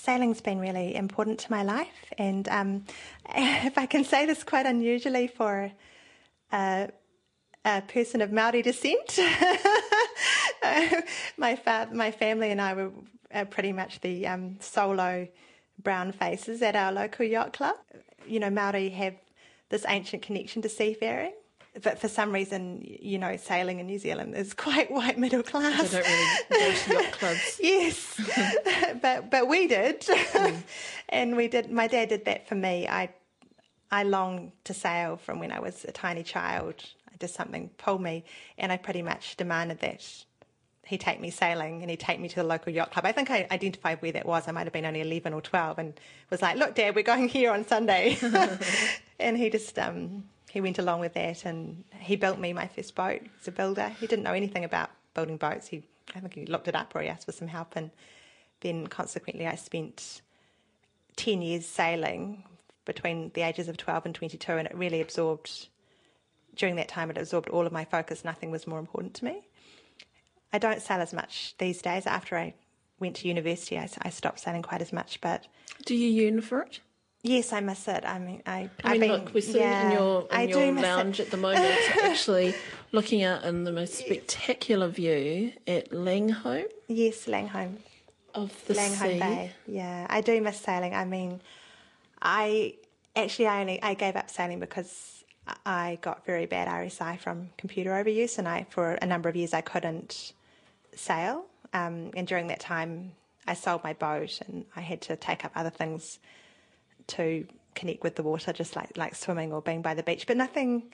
sailing's been really important to my life, and um, if I can say this quite unusually for a, a person of Maori descent, my fa- my family and I were pretty much the um, solo brown faces at our local yacht club. You know, Maori have this ancient connection to seafaring. But for some reason, you know, sailing in New Zealand is quite white middle class. They don't really go to yacht clubs. yes, but but we did, mm. and we did. My dad did that for me. I I longed to sail from when I was a tiny child. I did something pulled me, and I pretty much demanded that he'd take me sailing and he'd take me to the local yacht club. I think I identified where that was. I might have been only 11 or 12 and was like, look, Dad, we're going here on Sunday. and he just, um, he went along with that and he built me my first boat. He's a builder. He didn't know anything about building boats. He, I think he looked it up or he asked for some help. And then consequently, I spent 10 years sailing between the ages of 12 and 22 and it really absorbed, during that time, it absorbed all of my focus. Nothing was more important to me. I don't sail as much these days. After I went to university, I, I stopped sailing quite as much. But do you yearn for it? Yes, I miss it. I mean, I. I mean, been, look, we're sitting yeah, in your in your lounge at the moment, actually looking out in the most spectacular view at Langholm. Yes, Langholm. Of the Langholm sea. Bay. Yeah, I do miss sailing. I mean, I actually I only I gave up sailing because I got very bad RSI from computer overuse, and I for a number of years I couldn't sail. Um, and during that time, I sold my boat and I had to take up other things to connect with the water, just like, like swimming or being by the beach. But nothing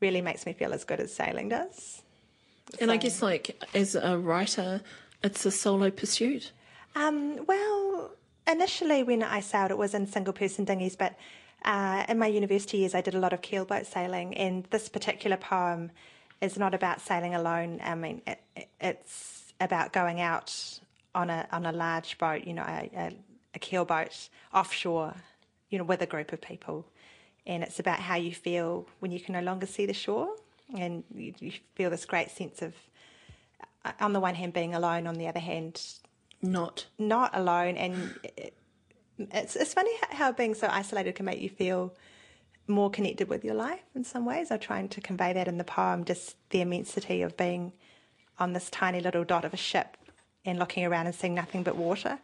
really makes me feel as good as sailing does. And so, I guess, like, as a writer, it's a solo pursuit. Um, well, initially when I sailed, it was in single person dinghies, but uh, in my university years, I did a lot of keelboat sailing, and this particular poem is not about sailing alone. I mean, it, it's about going out on a on a large boat, you know, a, a, a keelboat offshore, you know, with a group of people, and it's about how you feel when you can no longer see the shore, and you, you feel this great sense of, uh, on the one hand, being alone, on the other hand, not not alone, and it, it's it's funny how being so isolated can make you feel more connected with your life in some ways. I'm trying to convey that in the poem, just the immensity of being on this tiny little dot of a ship and looking around and seeing nothing but water.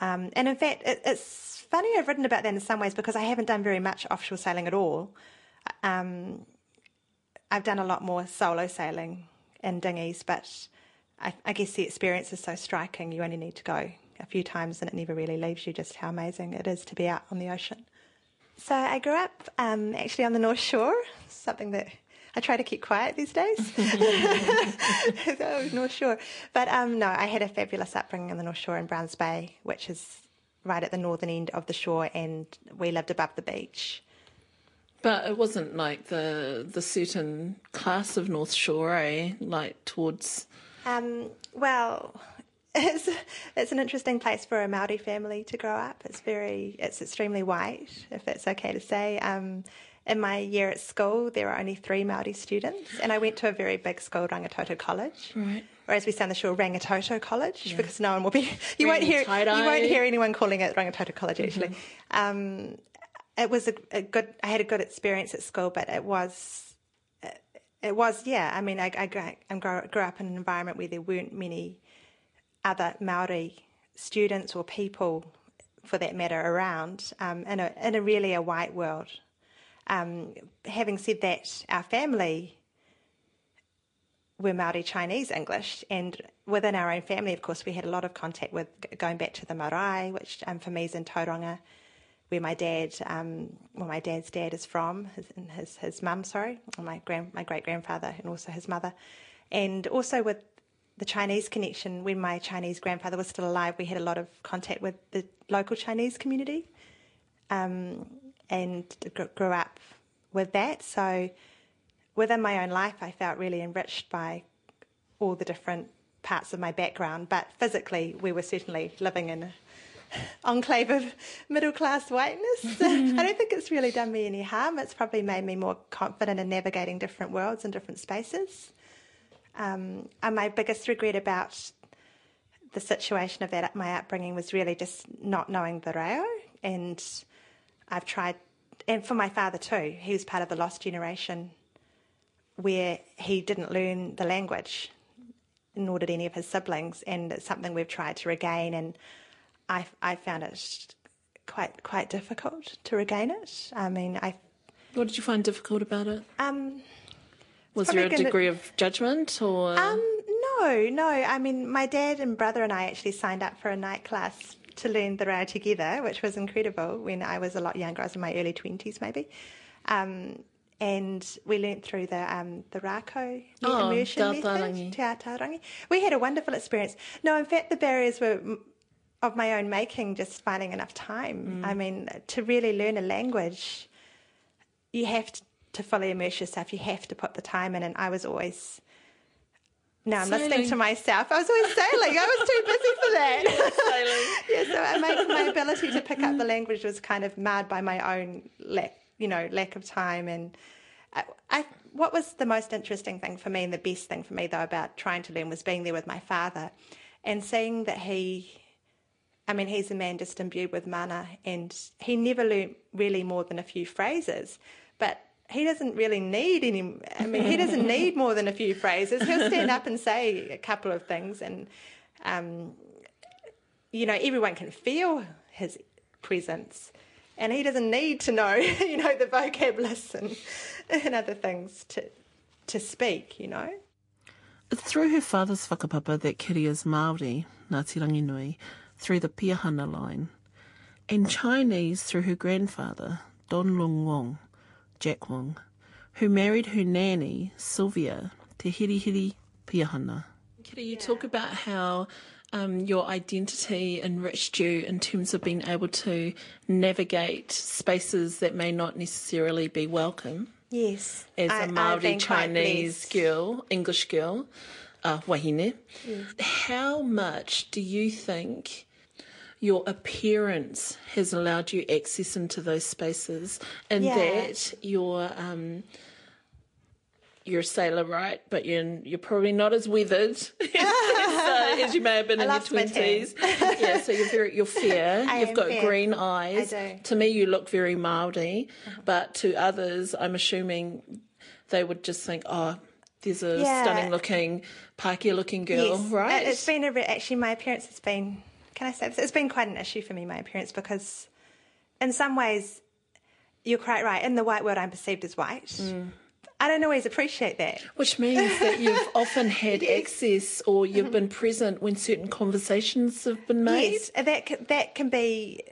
Um, and in fact, it, it's funny I've written about that in some ways because I haven't done very much offshore sailing at all. Um, I've done a lot more solo sailing in dinghies, but I, I, guess the experience is so striking. You only need to go a few times and it never really leaves you just how amazing it is to be out on the ocean. So I grew up um, actually on the North Shore, something that I try to keep quiet these days. oh, North Shore. But um, no, I had a fabulous upbringing on the North Shore in Browns Bay, which is right at the northern end of the shore, and we lived above the beach. But it wasn't like the the certain class of North Shore, eh? Like towards. Um, well, it's it's an interesting place for a Maori family to grow up. It's very it's extremely white, if it's okay to say. Um, in my year at school, there were only three Māori students, and I went to a very big school, Rangitoto College. Right. Or as we say on the shore, Rangitoto College, yeah. because no one will be. You won't hear. You won't hear anyone calling it Rangitoto College. Actually, mm-hmm. um, it was a, a, good. I had a good experience at school, but it was. It was, yeah. I mean, I, I, I grew up in an environment where there weren't many other Maori students or people, for that matter, around um, in a in a really a white world. Um, having said that, our family were Maori Chinese English, and within our own family, of course, we had a lot of contact with going back to the marae, which um, for me is in Tauranga, where my dad, um, well, my dad's dad is from, his his, his mum, sorry, my grand, my great grandfather, and also his mother, and also with the Chinese connection. When my Chinese grandfather was still alive, we had a lot of contact with the local Chinese community. Um, and grew up with that. So within my own life, I felt really enriched by all the different parts of my background. But physically, we were certainly living in an enclave of middle class whiteness. I don't think it's really done me any harm. It's probably made me more confident in navigating different worlds and different spaces. Um, and my biggest regret about the situation of that my upbringing was really just not knowing the reo, and I've tried, and for my father too. He was part of the lost generation, where he didn't learn the language, nor did any of his siblings, and it's something we've tried to regain. And I I found it quite quite difficult to regain it. I mean, I. What did you find difficult about it? Um, was there a degree of judgment or? Um, no, no. I mean, my dad and brother and I actually signed up for a night class to learn the reo together, which was incredible when I was a lot younger. I was in my early 20s, maybe. Um, and we learnt through the um, the rako oh, immersion method, Te Ataarangi. We had a wonderful experience. No, in fact, the barriers were of my own making, just finding enough time. Mm. I mean, to really learn a language, you have to, to fully immerse yourself. You have to put the time in, and I was always no, I'm sailing. listening to myself. I was always sailing. I was too busy for that. yeah, so my, my ability to pick up the language was kind of marred by my own lack, you know, lack of time. And I, I, what was the most interesting thing for me and the best thing for me though about trying to learn was being there with my father and seeing that he, I mean, he's a man just imbued with mana, and he never learned really more than a few phrases, but he doesn't really need any. I mean, he doesn't need more than a few phrases. He'll stand up and say a couple of things, and um, you know, everyone can feel his presence, and he doesn't need to know, you know, the vocab list and, and other things to to speak. You know. Through her father's whakapapa that Kiri is Māori, Ngāti Ranginui, through the Piahana line, and Chinese through her grandfather, Don Lung Wong. Jack Wong, who married her nanny, Sylvia, Te Hirihiri Piahana. Kiri, you talk about how um, your identity enriched you in terms of being able to navigate spaces that may not necessarily be welcome? Yes. As a Maori Chinese girl, English girl, uh, wahine. Yes. How much do you think your appearance has allowed you access into those spaces, and yeah. that your um, you're a sailor, right? But you're you're probably not as weathered as, uh, as you may have been I in your twenties. yeah, so you're very you're fair. I You've got fair. green eyes. To me, you look very Maori, uh-huh. but to others, I'm assuming they would just think, oh. There's a yeah. stunning looking, Pākehā looking girl, yes. right? It's been a actually my appearance has been can I say this? It's been quite an issue for me, my appearance, because in some ways, you're quite right. In the white world, I'm perceived as white. Mm. I don't always appreciate that. Which means that you've often had yes. access or you've mm-hmm. been present when certain conversations have been made. Yes, that can, that can be.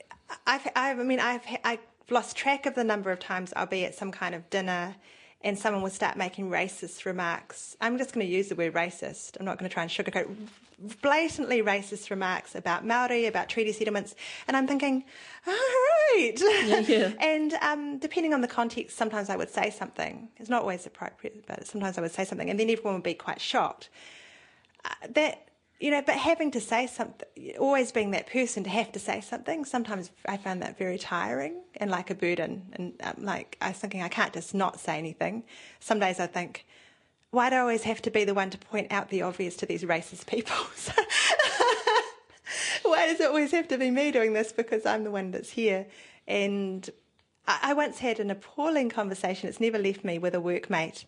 I've, I've, I mean, I've, I've lost track of the number of times I'll be at some kind of dinner and someone will start making racist remarks. I'm just going to use the word racist. I'm not going to try and sugarcoat blatantly racist remarks about Maori, about treaty settlements, and I'm thinking, all right. Yeah, yeah. and um, depending on the context, sometimes I would say something. It's not always appropriate, but sometimes I would say something, and then everyone would be quite shocked. Uh, that you know, but having to say something, always being that person to have to say something, sometimes I found that very tiring and like a burden. And um, like I was thinking, I can't just not say anything. Some days I think, why do I always have to be the one to point out the obvious to these racist people? why does it always have to be me doing this because I'm the one that's here? And I once had an appalling conversation, it's never left me, with a workmate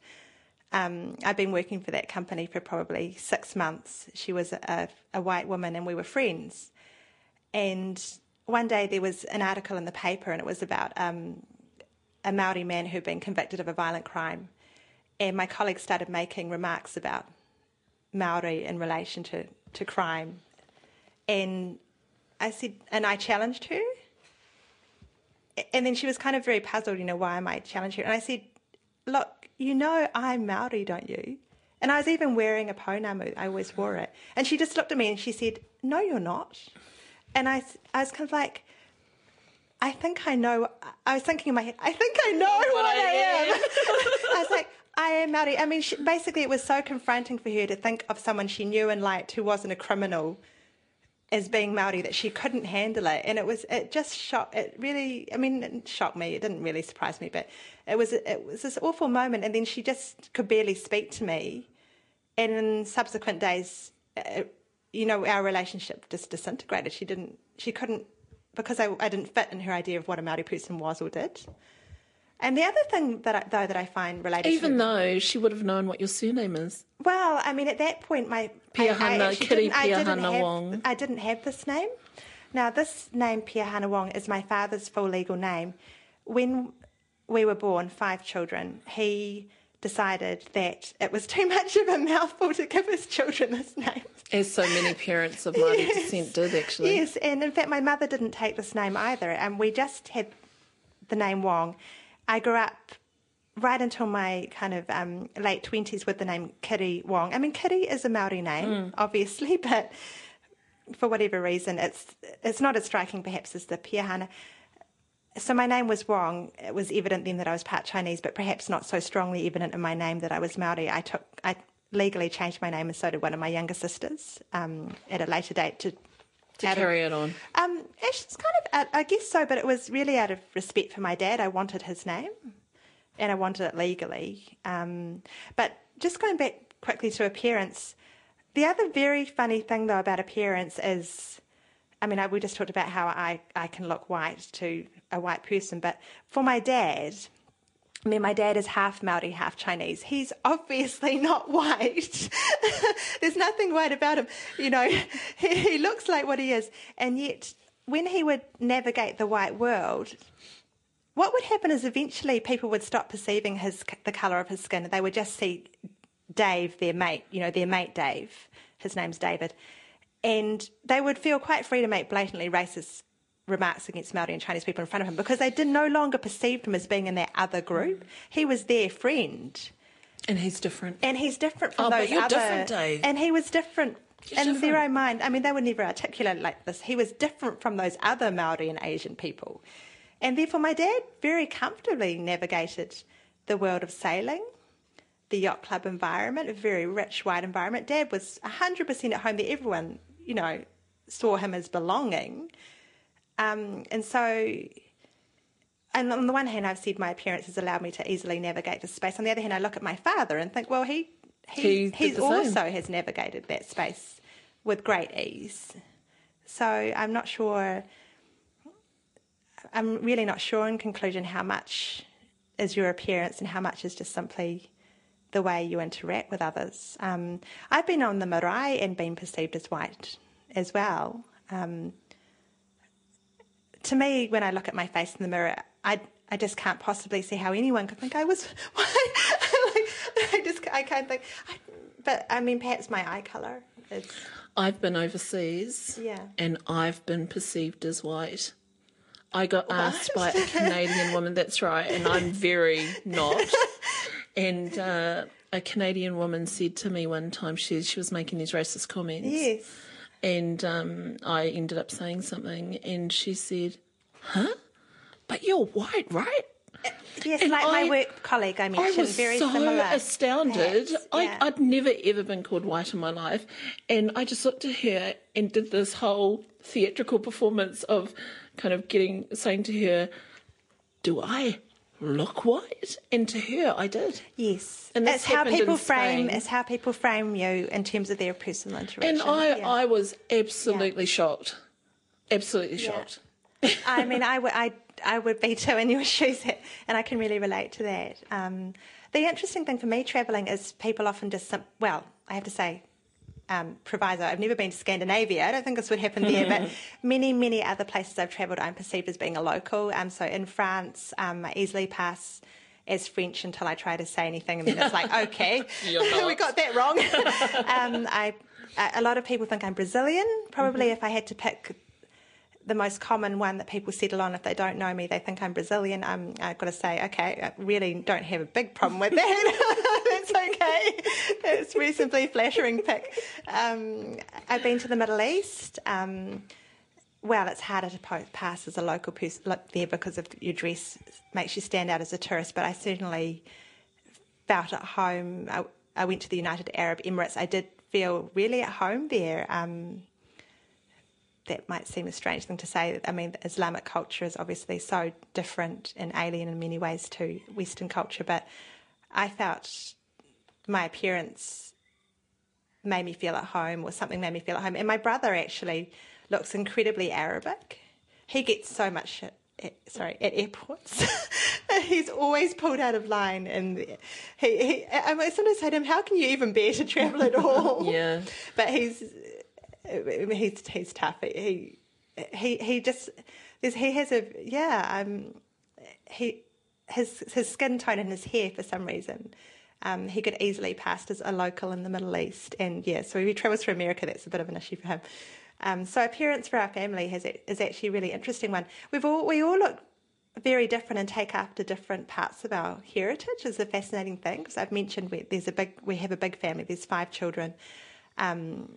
um, I'd been working for that company for probably six months. She was a, a white woman and we were friends. And one day there was an article in the paper and it was about um, a Maori man who'd been convicted of a violent crime. And my colleague started making remarks about Maori in relation to, to crime. And I said, and I challenged her. And then she was kind of very puzzled, you know, why am I challenging her? And I said, look, you know I'm Maori, don't you? And I was even wearing a pounamu. I always wore it. And she just looked at me and she said, no, you're not. And I, I was kind of like, I think I know. I was thinking in my head, I think I know what, what I, I am. I was like, I am Maori. I mean, she, basically, it was so confronting for her to think of someone she knew and liked who wasn't a criminal as being Maori that she couldn't handle it, and it was it just shocked. It really, I mean, it shocked me. It didn't really surprise me, but it was it was this awful moment. And then she just could barely speak to me. And in subsequent days, it, you know, our relationship just disintegrated. She didn't, she couldn't, because I, I didn't fit in her idea of what a Maori person was or did. And the other thing that I, though that I find related, even to, though she would have known what your surname is. Well, I mean, at that point, my Piahana, Kiri Piahana Wong. I didn't have this name. Now, this name Piahana Wong is my father's full legal name. When we were born, five children, he decided that it was too much of a mouthful to give his children this name. As so many parents of Māori yes. descent did, actually. Yes, and in fact, my mother didn't take this name either, and we just had the name Wong. I grew up right until my kind of um, late twenties with the name Kiri Wong. I mean, Kiri is a Maori name, mm. obviously, but for whatever reason, it's it's not as striking perhaps as the Piahana. So my name was Wong. It was evident then that I was part Chinese, but perhaps not so strongly evident in my name that I was Maori. I took I legally changed my name, and so did one of my younger sisters um, at a later date to to carry of, it on? Um, it's kind of, I guess so, but it was really out of respect for my dad. I wanted his name, and I wanted it legally. Um, but just going back quickly to appearance, the other very funny thing though about appearance is, I mean, I, we just talked about how I, I can look white to a white person, but for my dad, I mean, my dad is half Maori, half Chinese. He's obviously not white. There's nothing white about him. You know, he, he looks like what he is. And yet, when he would navigate the white world, what would happen is eventually people would stop perceiving his the colour of his skin. They would just see Dave, their mate, you know, their mate Dave. His name's David. And they would feel quite free to make blatantly racist remarks against Maori and Chinese people in front of him because they did no longer perceive him as being in that other group. He was their friend. And he's different. And he's different from oh, those but you're other. Different, Dave. And he was different you're in different. their own mind. I mean, they would never articulate like this. He was different from those other Maori and Asian people. And therefore, my dad very comfortably navigated the world of sailing, the yacht club environment, a very rich white environment. Dad was 100% at home there. Everyone, you know, saw him as belonging. Um, and so, and on the one hand, I've said my appearance has allowed me to easily navigate the space. On the other hand, I look at my father and think, well, he he, he also has navigated that space with great ease. So I'm not sure. I'm really not sure in conclusion how much is your appearance and how much is just simply the way you interact with others. Um, I've been on the marae and been perceived as white as well. Um, to me, when I look at my face in the mirror, I I just can't possibly see how anyone could think I was white. I just I can't think. I, but I mean, perhaps my eye color is. I've been overseas, yeah, and I've been perceived as white. I got what? asked by a Canadian woman. That's right, and I'm very not. and uh, a Canadian woman said to me one time she she was making these racist comments. Yes and um, I ended up saying something, and she said, "Huh? But you're white, right?" Yes, and like I, my work colleague I mentioned, I was very so similar. astounded. Yeah. I, I'd never ever been called white in my life, and I just looked at her and did this whole theatrical performance of kind of getting saying to her, "Do I look white? And to her, I did. Yes, and it's how people frame. It's how people frame you in terms of their personal interaction. And I, yeah. I was absolutely yeah. shocked. Absolutely shocked. Yeah. I mean, I would, I, I would be too in your shoes, and I can really relate to that. Um, the interesting thing for me travelling is people often just, well, I have to say, um, proviso. I've never been to Scandinavia. I don't think this would happen there, but many, many other places I've travelled, I'm perceived as being a local. Um, so in France, um, I easily pass as French until I try to say anything, and then it's like, okay, we got that wrong. um, I, a lot of people think I'm Brazilian. Probably, mm-hmm. if I had to pick the most common one that people settle on if they don't know me, they think I'm Brazilian. I'm, I've got to say, okay, I really don't have a big problem with that. That's okay. It's reasonably flattering pick. Um, I've been to the Middle East. Um, well, it's harder to pass as a local person there because of your dress makes you stand out as a tourist. But I certainly felt at home. I, I went to the United Arab Emirates. I did feel really at home there. Um, that might seem a strange thing to say. I mean, Islamic culture is obviously so different and alien in many ways to Western culture, but I felt my appearance made me feel at home or something made me feel at home. And my brother actually looks incredibly Arabic. He gets so much shit. At, sorry, at airports, he's always pulled out of line, and he, he. I sometimes say to him, "How can you even bear to travel at all?" yeah, but he's he's he's tough. He he he just he has a yeah um he his his skin tone and his hair for some reason um, he could easily pass as a local in the Middle East. And yeah, so if he travels through America, that's a bit of an issue for him. Um, so appearance for our family has, is actually a really interesting one. We've all, we all look very different and take after different parts of our heritage is a fascinating thing because I've mentioned we, there's a big we have a big family. There's five children. Um,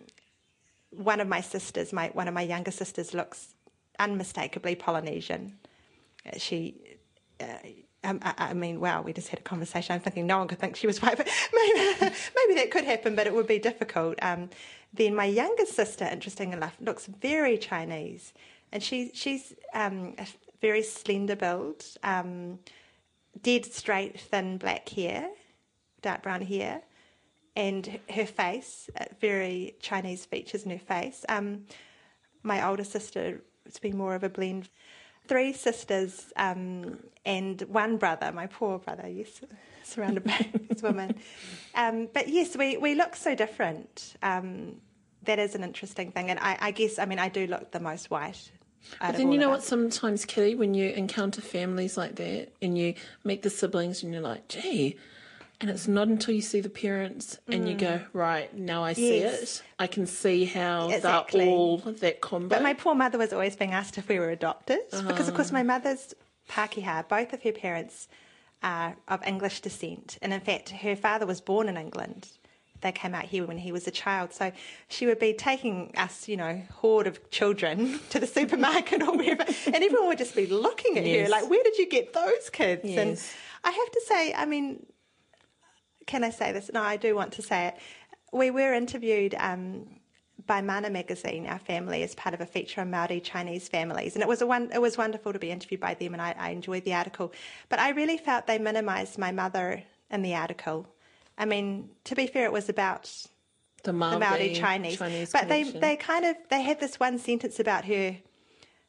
one of my sisters, my one of my younger sisters, looks unmistakably Polynesian. She uh, um, I, I, mean, wow, we just had a conversation. I'm thinking no one could think she was white, but maybe, maybe that could happen, but it would be difficult. Um, then my younger sister, interesting enough, looks very Chinese, and she she's um, a very slender build, um, dead straight, thin black hair, dark brown hair, and her face, uh, very Chinese features in her face. Um, my older sister, it's been more of a blend three sisters um, and one brother, my poor brother, yes, surrounded by this woman. Um, but yes, we, we look so different. Um, that is an interesting thing. And I, I, guess, I mean, I do look the most white. But then you know what? Sometimes, Kiri, when you encounter families like that and you meet the siblings and you're like, gee, and it's not until you see the parents and mm. you go, right, now I see yes. it. I can see how exactly. they're all that combo. But my poor mother was always being asked if we were adopted uh-huh. because, of course, my mother's Pākehā, both of her parents are of English descent. And in fact, her father was born in England. They came out here when he was a child. So she would be taking us, you know, horde of children to the supermarket or wherever. And everyone would just be looking at yes. her like, where did you get those kids? Yes. And I have to say, I mean, can I say this? No, I do want to say it. We were interviewed um, by Mana magazine, our family, as part of a feature on Maori Chinese families, and it was a one, it was wonderful to be interviewed by them, and I, I enjoyed the article. But I really felt they minimised my mother in the article. I mean, to be fair, it was about the Maori, the Maori Chinese, Chinese but connection. they they kind of they had this one sentence about her,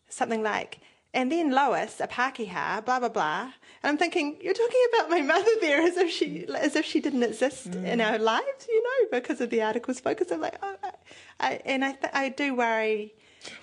something like and then Lois, a Pākehā, blah blah blah. And I'm thinking, you're talking about my mother there as if she as if she didn't exist mm. in our lives, you know, because of the article's focus. I'm like, oh, I, I, and I th- I do worry.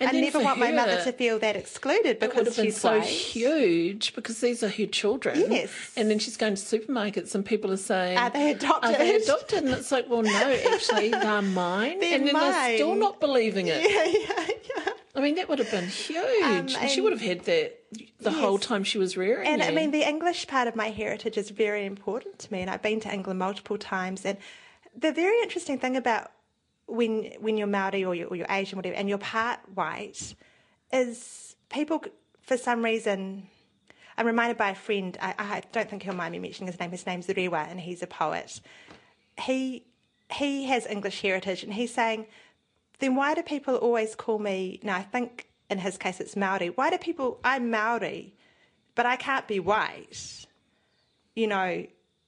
And I never want her, my mother to feel that excluded because she's so huge because these are her children. Yes. And then she's going to supermarkets and people are saying, Are they adopted? Are they adopted? And it's like, well, no, actually, they're mine. They're and then mine. they're still not believing it. Yeah, yeah, yeah. I mean, that would have been huge. Um, and she would have had that the yes. whole time she was rearing And you. I mean, the English part of my heritage is very important to me, and I've been to England multiple times. And the very interesting thing about when when you're Maori or you're, or you're Asian, whatever, and you're part white, is people for some reason. I'm reminded by a friend. I, I don't think he'll mind me mentioning his name. His name's Rewa, and he's a poet. He he has English heritage, and he's saying then why do people always call me? Now, I think in his case it's Maori. Why do people, I'm Maori, but I can't be white, you know,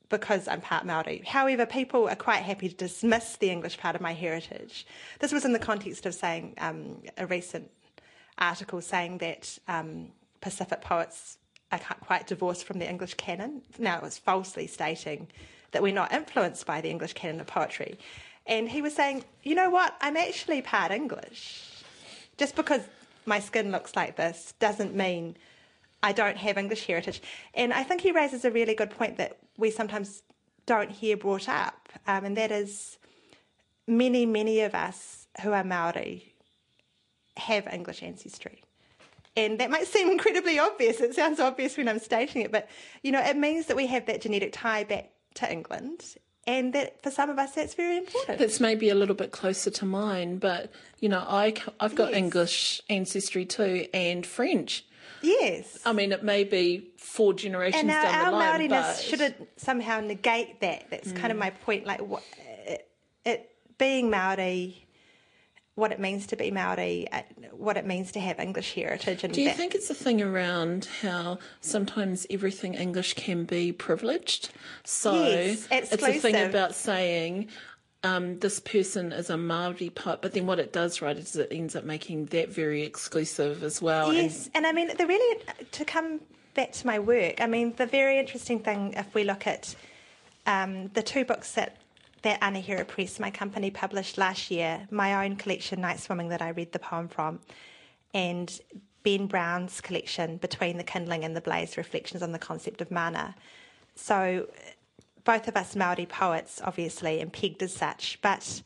because I'm part Maori. However, people are quite happy to dismiss the English part of my heritage. This was in the context of saying um, a recent article saying that um, Pacific poets are quite divorced from the English canon. Now, it was falsely stating that we're not influenced by the English canon of poetry. And he was saying, you know what? I'm actually part English. Just because my skin looks like this doesn't mean I don't have English heritage. And I think he raises a really good point that we sometimes don't hear brought up, um, and that is many, many of us who are Maori have English ancestry. And that might seem incredibly obvious. It sounds obvious when I'm stating it, but you know, it means that we have that genetic tie back to England and that for some of us that's very important. That's maybe a little bit closer to mine, but you know, I I've got yes. English ancestry too and French. Yes. I mean, it may be four generations and our, down the line. Our Maoriness but... shouldn't somehow negate that. That's mm. kind of mm. my point. Like, what, it, it being Maori what it means to be Maori, uh, what it means to have English heritage. And Do you that... think it's a thing around how sometimes everything English can be privileged? So yes, it's a thing about saying, um, this person is a Maori poet, but then what it does, right, is it ends up making that very exclusive as well. Yes, and, and I mean, the really to come back to my work. I mean, the very interesting thing, if we look at um, the two books that that Anahera Press, my company, published last year, my own collection, Night Swimming, that I read the poem from, and Ben Brown's collection, Between the Kindling and the Blaze, Reflections on the Concept of Mana. So both of us Maori poets, obviously, and pegged as such, but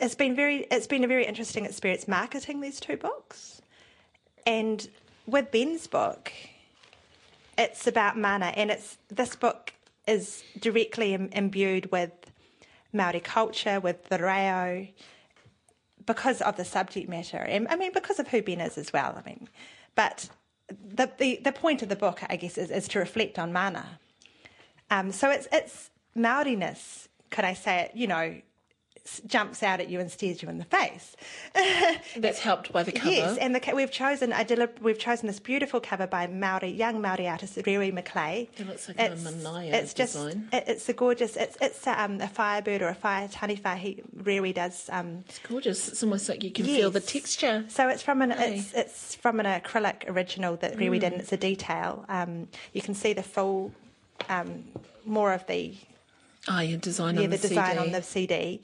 it's been very it's been a very interesting experience marketing these two books. And with Ben's book, it's about mana, and it's this book is directly Im- imbued with Maori culture, with the reo, because of the subject matter, and I mean because of who Ben is as well. I mean, but the the, the point of the book, I guess, is, is to reflect on mana um, so it's it's Maoriness, could I say it? You know, jumps out at you and stares you in the face. That's helped by the cover. Yes, and the, we've chosen I did, we've chosen this beautiful cover by Maori young Maori artist Rewi Maclay. It looks like it's, a manaia it's just, design. It, it's a gorgeous. It's it's um, a firebird or a fire taniwha. He Rewi does. Um, it's gorgeous. It's almost like you can yes. feel the texture. So it's from an hey. it's it's from an acrylic original that Rewi mm. did. and It's a detail. Um, you can see the full um, more of the oh, yeah, design yeah, on the, the design CD. on the CD.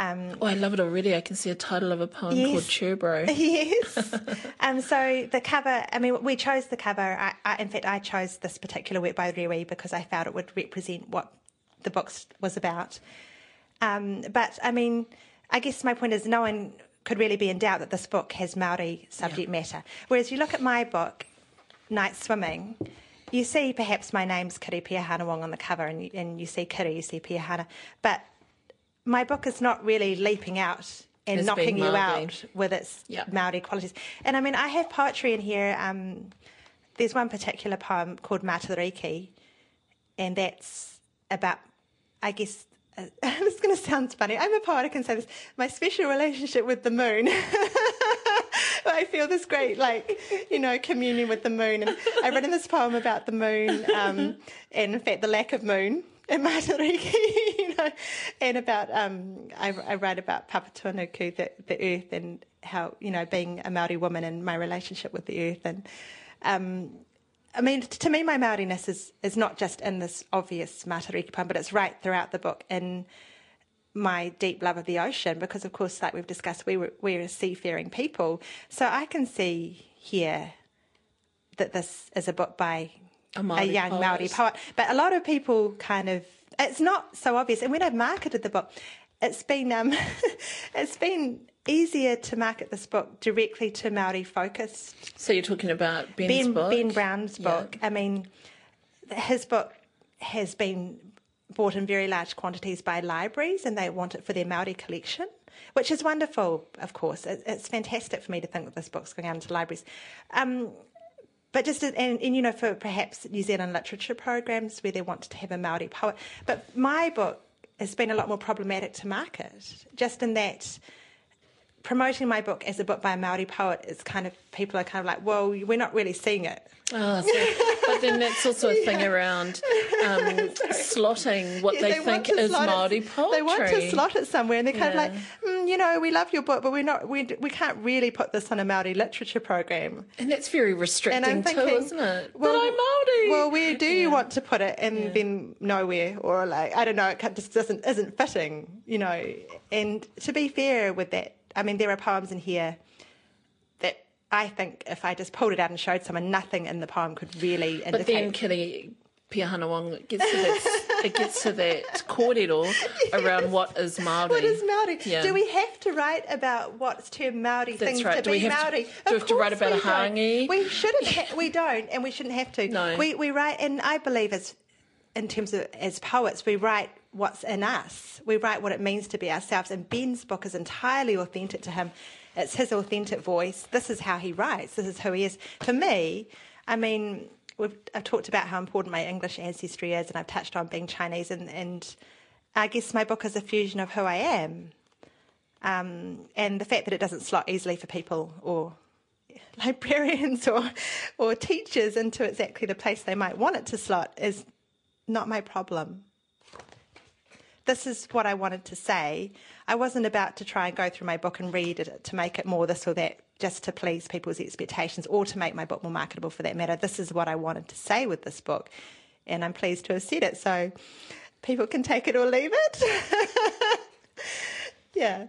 Um, oh, I love it already. I can see a title of a poem yes. called Cherbro. Yes. um, so the cover, I mean, we chose the cover. I, I, in fact, I chose this particular work by Rewi because I felt it would represent what the book was about. Um, but, I mean, I guess my point is no one could really be in doubt that this book has Maori subject yeah. matter. Whereas you look at my book, Night Swimming, you see perhaps my name's Kiri Piahana-Wong on the cover, and you, and you see Kiri, you see Piahana, but my book is not really leaping out and it's knocking you out with its yep. Maori qualities. And I mean, I have poetry in here. Um, there's one particular poem called Matariki, and that's about, I guess, uh, this is going to sound funny. I'm a poet, I can say this. My special relationship with the moon. I feel this great, like, you know, communion with the moon. And I've written this poem about the moon, um, and in fact, the lack of moon in Matariki, and about, um, I, I write about Papatūānuku, the, the earth, and how, you know, being a Maori woman and my relationship with the earth. And, um, I mean, to me, my Maoriness is, is not just in this obvious Matariki poem, but it's right throughout the book in my deep love of the ocean because, of course, like we've discussed, we were, we're a seafaring people. So I can see here that this is a book by a, a young poet. Maori poet. But a lot of people kind of, it's not so obvious. And when I've marketed the book, it's been um, it's been easier to market this book directly to Maori focused. So you're talking about Ben's ben, book, Ben Brown's book. Yeah. I mean, his book has been bought in very large quantities by libraries and they want it for their Maori collection, which is wonderful, of course. it's fantastic for me to think that this book's going out into libraries. Um, but just and, and, you know for perhaps New Zealand literature programs where they want to have a Maori poet. But my book has been a lot more problematic to market, just in that promoting my book as a book by a Maori poet is kind of people are kind of like, well, we're not really seeing it. Oh, so, but then that's also a thing yeah. around um, slotting what yeah, they, they think is Maori poetry. They want to slot it somewhere, and they're kind yeah. of like, mm, you know, we love your book, but we're not, we, we can't really put this on a Maori literature program. And that's very restricting thinking, too, isn't it? Well, but I'm Maori. Well, where do you want to put it, and then nowhere, or like I don't know, it just doesn't isn't fitting, you know. And to be fair with that I mean, there are poems in here that I think if I just pulled it out and showed someone, nothing in the poem could really indicate. But then, Kiri Piahana-Wong gets to that, it gets to that kōrero yes. around what is Māori. What is Māori? Yeah. Do we have to write about what's termed Māori That's things right. to do be Māori? To, do we have to write about a hangi? We shouldn't. Ha- we don't, and we shouldn't have to. No. We we write, and I believe as in terms of as poets, we write what's in us. We write what it means to be ourselves. And Ben's book is entirely authentic to him. It's his authentic voice. This is how he writes. This is who he is. For me, I mean, I've talked about how important my English ancestry is, and I've touched on being Chinese, and, and I guess my book is a fusion of who I am. Um, and the fact that it doesn't slot easily for people or librarians or or teachers into exactly the place they might want it to slot is not my problem this is what I wanted to say. I wasn't about to try and go through my book and read it to make it more this or that, just to please people's expectations or to make my book more marketable for that matter. This is what I wanted to say with this book, and I'm pleased to have said it. So people can take it or leave it. yeah.